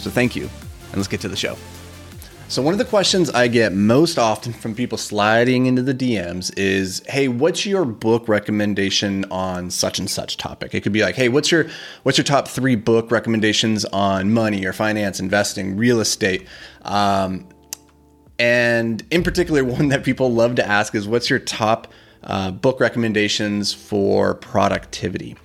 So thank you. And let's get to the show. So, one of the questions I get most often from people sliding into the DMs is, "Hey, what's your book recommendation on such and such topic?" It could be like, "Hey, what's your what's your top three book recommendations on money or finance, investing, real estate?" Um, and in particular, one that people love to ask is, "What's your top uh, book recommendations for productivity?"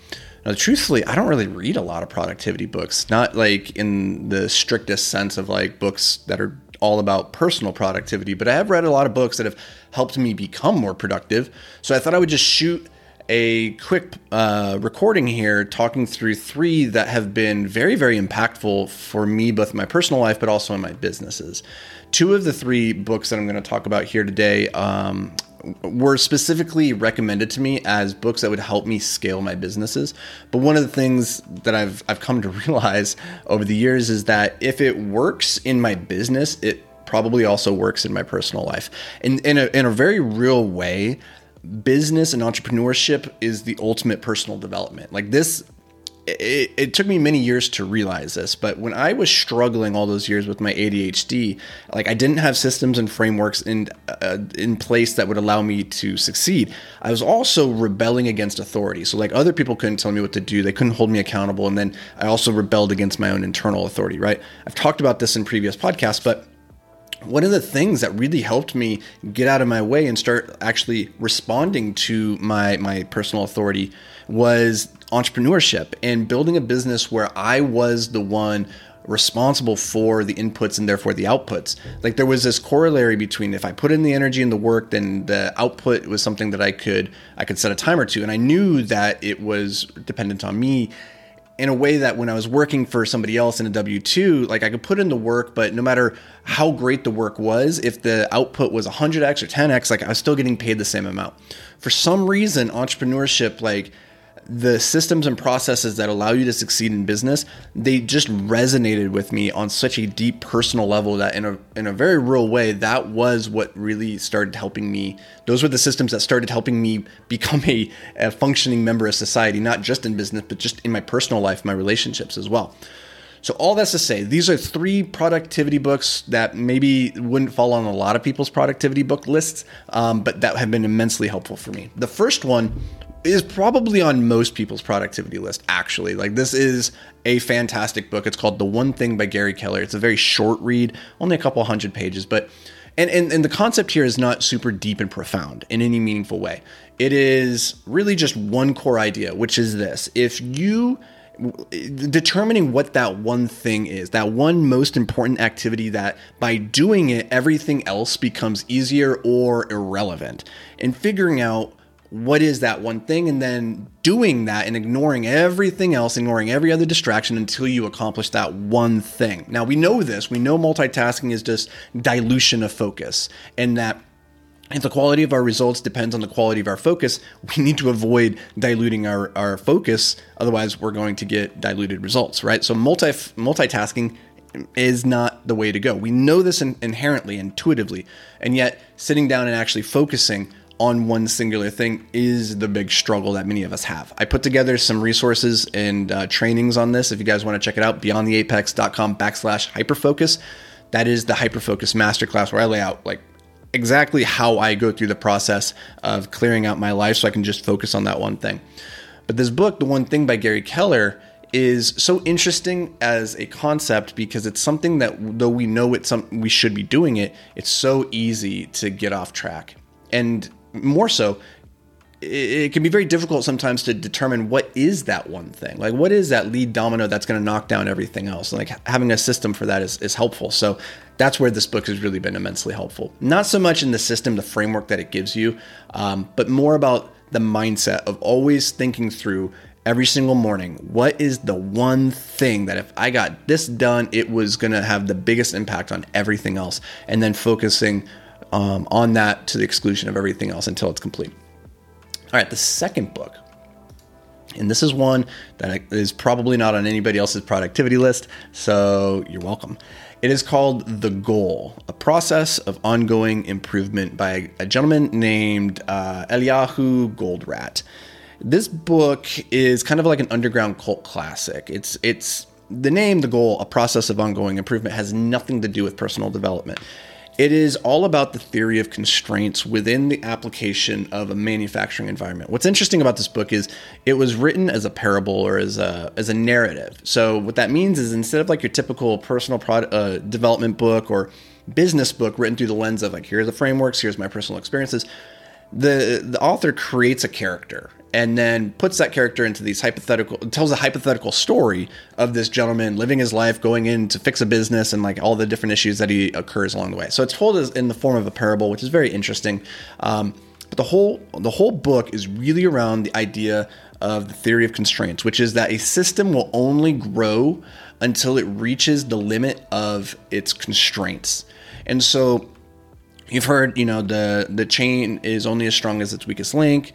Now, truthfully, I don't really read a lot of productivity books, not like in the strictest sense of like books that are all about personal productivity, but I have read a lot of books that have helped me become more productive. So I thought I would just shoot a quick uh, recording here talking through three that have been very, very impactful for me, both in my personal life, but also in my businesses. Two of the three books that I'm going to talk about here today um, were specifically recommended to me as books that would help me scale my businesses. But one of the things that I've I've come to realize over the years is that if it works in my business, it probably also works in my personal life. In in a in a very real way, business and entrepreneurship is the ultimate personal development. Like this it, it, took me many years to realize this, but when I was struggling all those years with my ADHD, like I didn't have systems and frameworks in uh, in place that would allow me to succeed. I was also rebelling against authority. So like other people couldn't tell me what to do, they couldn't hold me accountable, and then I also rebelled against my own internal authority. Right? I've talked about this in previous podcasts, but one of the things that really helped me get out of my way and start actually responding to my my personal authority was entrepreneurship and building a business where I was the one responsible for the inputs and therefore the outputs. Like there was this corollary between if I put in the energy and the work, then the output was something that I could I could set a timer to. And I knew that it was dependent on me in a way that when I was working for somebody else in a W 2, like I could put in the work, but no matter how great the work was, if the output was 100x or 10x, like I was still getting paid the same amount. For some reason, entrepreneurship, like the systems and processes that allow you to succeed in business, they just resonated with me on such a deep personal level that in a in a very real way, that was what really started helping me. Those were the systems that started helping me become a, a functioning member of society, not just in business, but just in my personal life, my relationships as well. So all that's to say, these are three productivity books that maybe wouldn't fall on a lot of people's productivity book lists, um, but that have been immensely helpful for me. The first one is probably on most people's productivity list actually. Like this is a fantastic book. It's called the one thing by gary keller. It's a very short read only a couple hundred pages but and, and and the concept here is not super deep and profound in any meaningful way. It is really just one core idea which is this. If you determining what that one thing is, that one most important activity that by doing it, everything else becomes easier or irrelevant, and figuring out what is that one thing and then doing that and ignoring everything else ignoring every other distraction until you accomplish that one thing now we know this we know multitasking is just dilution of focus and that if the quality of our results depends on the quality of our focus, we need to avoid diluting our, our focus. Otherwise, we're going to get diluted results, right? So, multi, multitasking is not the way to go. We know this in, inherently, intuitively, and yet sitting down and actually focusing on one singular thing is the big struggle that many of us have. I put together some resources and uh, trainings on this. If you guys want to check it out, beyondtheapex.com backslash hyperfocus. That is the hyperfocus masterclass where I lay out like exactly how I go through the process of clearing out my life so I can just focus on that one thing. But this book, The One Thing by Gary Keller, is so interesting as a concept because it's something that though we know it's something we should be doing it, it's so easy to get off track. And more so, it can be very difficult sometimes to determine what is that one thing like what is that lead domino that's going to knock down everything else like having a system for that is, is helpful so that's where this book has really been immensely helpful not so much in the system the framework that it gives you um, but more about the mindset of always thinking through every single morning. What is the one thing that if I got this done, it was going to have the biggest impact on everything else? And then focusing um, on that to the exclusion of everything else until it's complete. All right, the second book. And this is one that is probably not on anybody else's productivity list, so you're welcome. It is called The Goal, a process of ongoing improvement by a gentleman named uh, Eliyahu Goldratt. This book is kind of like an underground cult classic. It's it's the name, the goal, a process of ongoing improvement has nothing to do with personal development. It is all about the theory of constraints within the application of a manufacturing environment. What's interesting about this book is it was written as a parable or as a as a narrative. So what that means is instead of like your typical personal product uh, development book or business book written through the lens of like here's the frameworks, here's my personal experiences, the the author creates a character and then puts that character into these hypothetical tells a hypothetical story of this gentleman living his life going in to fix a business and like all the different issues that he occurs along the way. So it's told in the form of a parable which is very interesting. Um, but the whole the whole book is really around the idea of the theory of constraints which is that a system will only grow until it reaches the limit of its constraints. And so you've heard you know the the chain is only as strong as its weakest link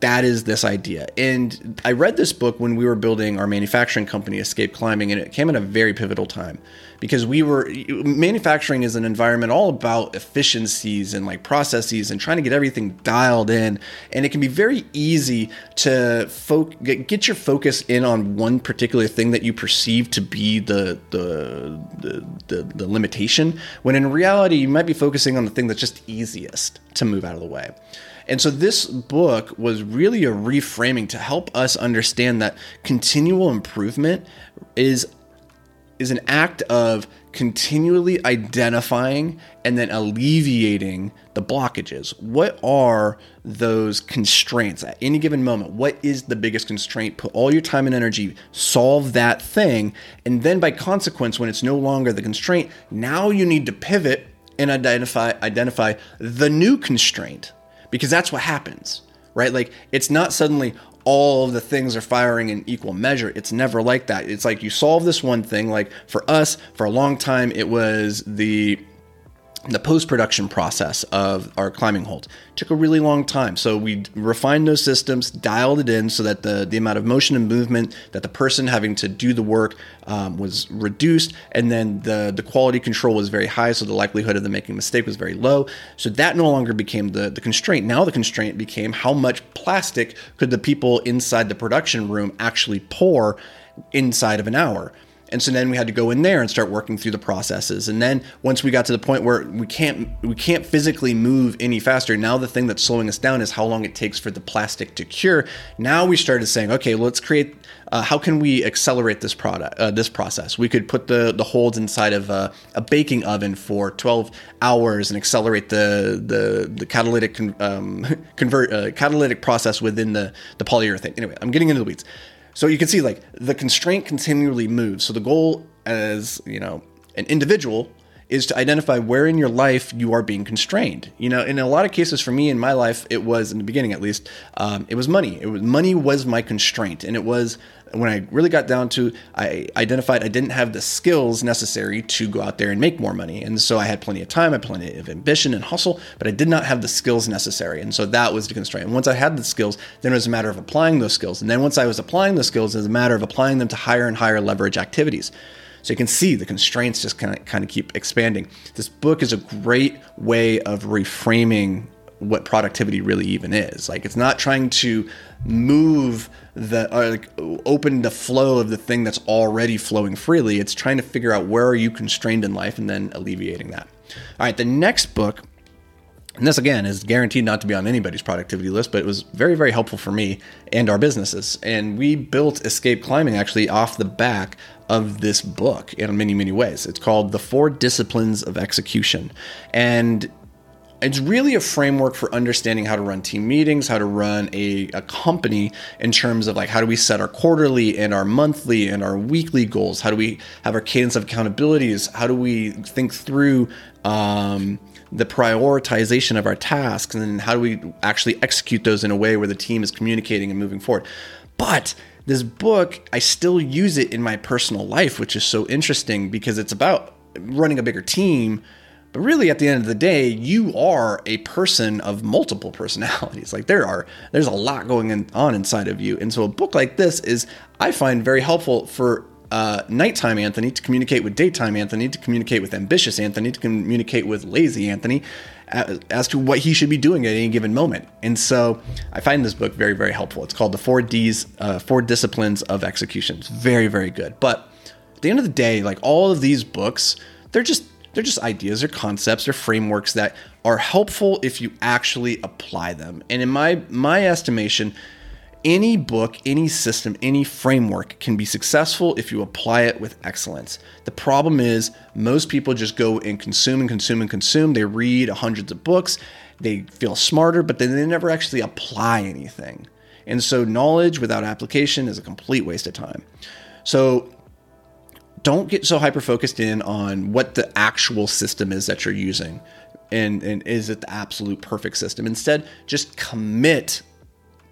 that is this idea. And I read this book when we were building our manufacturing company, Escape Climbing, and it came at a very pivotal time because we were manufacturing is an environment all about efficiencies and like processes and trying to get everything dialed in. And it can be very easy to fo- get your focus in on one particular thing that you perceive to be the the, the the the limitation, when in reality you might be focusing on the thing that's just easiest to move out of the way. And so this book was really a reframing to help us understand that continual improvement is is an act of continually identifying and then alleviating the blockages. What are those constraints at any given moment? What is the biggest constraint? Put all your time and energy, solve that thing, and then by consequence when it's no longer the constraint, now you need to pivot and identify identify the new constraint because that's what happens, right? Like it's not suddenly all of the things are firing in equal measure. It's never like that. It's like you solve this one thing. Like for us, for a long time, it was the the post production process of our climbing hold took a really long time. So we refined those systems, dialed it in so that the, the amount of motion and movement that the person having to do the work um, was reduced, and then the, the quality control was very high, so the likelihood of them making a mistake was very low. So that no longer became the, the constraint. Now the constraint became how much plastic could the people inside the production room actually pour inside of an hour. And so then we had to go in there and start working through the processes. And then once we got to the point where we can't we can't physically move any faster, now the thing that's slowing us down is how long it takes for the plastic to cure. Now we started saying, okay, let's create. Uh, how can we accelerate this product, uh, this process? We could put the the holds inside of a, a baking oven for 12 hours and accelerate the the the catalytic con, um, convert uh, catalytic process within the the polyurethane. Anyway, I'm getting into the weeds. So you can see like the constraint continually moves. So the goal as, you know, an individual is to identify where in your life you are being constrained. You know, in a lot of cases for me in my life, it was in the beginning at least, um, it was money. It was money was my constraint, and it was when I really got down to, I identified I didn't have the skills necessary to go out there and make more money. And so I had plenty of time, I had plenty of ambition and hustle, but I did not have the skills necessary. And so that was the constraint. And once I had the skills, then it was a matter of applying those skills. And then once I was applying those skills, it was a matter of applying them to higher and higher leverage activities. So you can see the constraints just kind of kind of keep expanding. This book is a great way of reframing what productivity really even is. Like it's not trying to move the or like open the flow of the thing that's already flowing freely. It's trying to figure out where are you constrained in life and then alleviating that. All right, the next book and this again is guaranteed not to be on anybody's productivity list, but it was very, very helpful for me and our businesses. And we built Escape Climbing actually off the back of this book in many, many ways. It's called The Four Disciplines of Execution. And it's really a framework for understanding how to run team meetings, how to run a, a company in terms of like how do we set our quarterly and our monthly and our weekly goals? How do we have our cadence of accountabilities? How do we think through um, the prioritization of our tasks? And how do we actually execute those in a way where the team is communicating and moving forward? But this book, I still use it in my personal life, which is so interesting because it's about running a bigger team. But really, at the end of the day, you are a person of multiple personalities. Like there are, there's a lot going on inside of you. And so a book like this is, I find very helpful for uh, nighttime Anthony to communicate with daytime Anthony, to communicate with ambitious Anthony, to communicate with lazy Anthony as, as to what he should be doing at any given moment. And so I find this book very, very helpful. It's called The Four D's, uh, Four Disciplines of Execution. It's very, very good. But at the end of the day, like all of these books, they're just they're just ideas or concepts or frameworks that are helpful if you actually apply them. And in my my estimation, any book, any system, any framework can be successful if you apply it with excellence. The problem is, most people just go and consume and consume and consume. They read hundreds of books, they feel smarter, but then they never actually apply anything. And so, knowledge without application is a complete waste of time. So, don't get so hyper focused in on what the actual system is that you're using and, and is it the absolute perfect system. Instead, just commit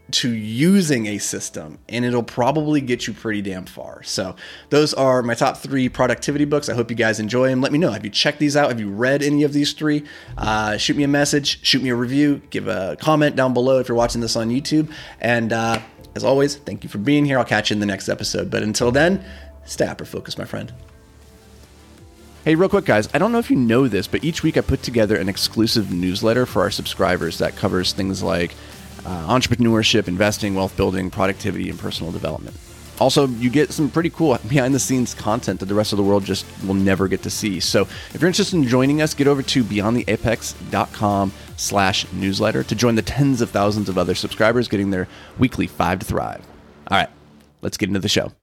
to using a system and it'll probably get you pretty damn far. So, those are my top three productivity books. I hope you guys enjoy them. Let me know. Have you checked these out? Have you read any of these three? Uh, shoot me a message, shoot me a review, give a comment down below if you're watching this on YouTube. And uh, as always, thank you for being here. I'll catch you in the next episode. But until then, stay hyper focused, my friend. Hey, real quick, guys, I don't know if you know this, but each week I put together an exclusive newsletter for our subscribers that covers things like uh, entrepreneurship, investing, wealth building, productivity, and personal development. Also, you get some pretty cool behind the scenes content that the rest of the world just will never get to see. So if you're interested in joining us, get over to beyondtheapex.com slash newsletter to join the tens of thousands of other subscribers getting their weekly five to thrive. All right, let's get into the show.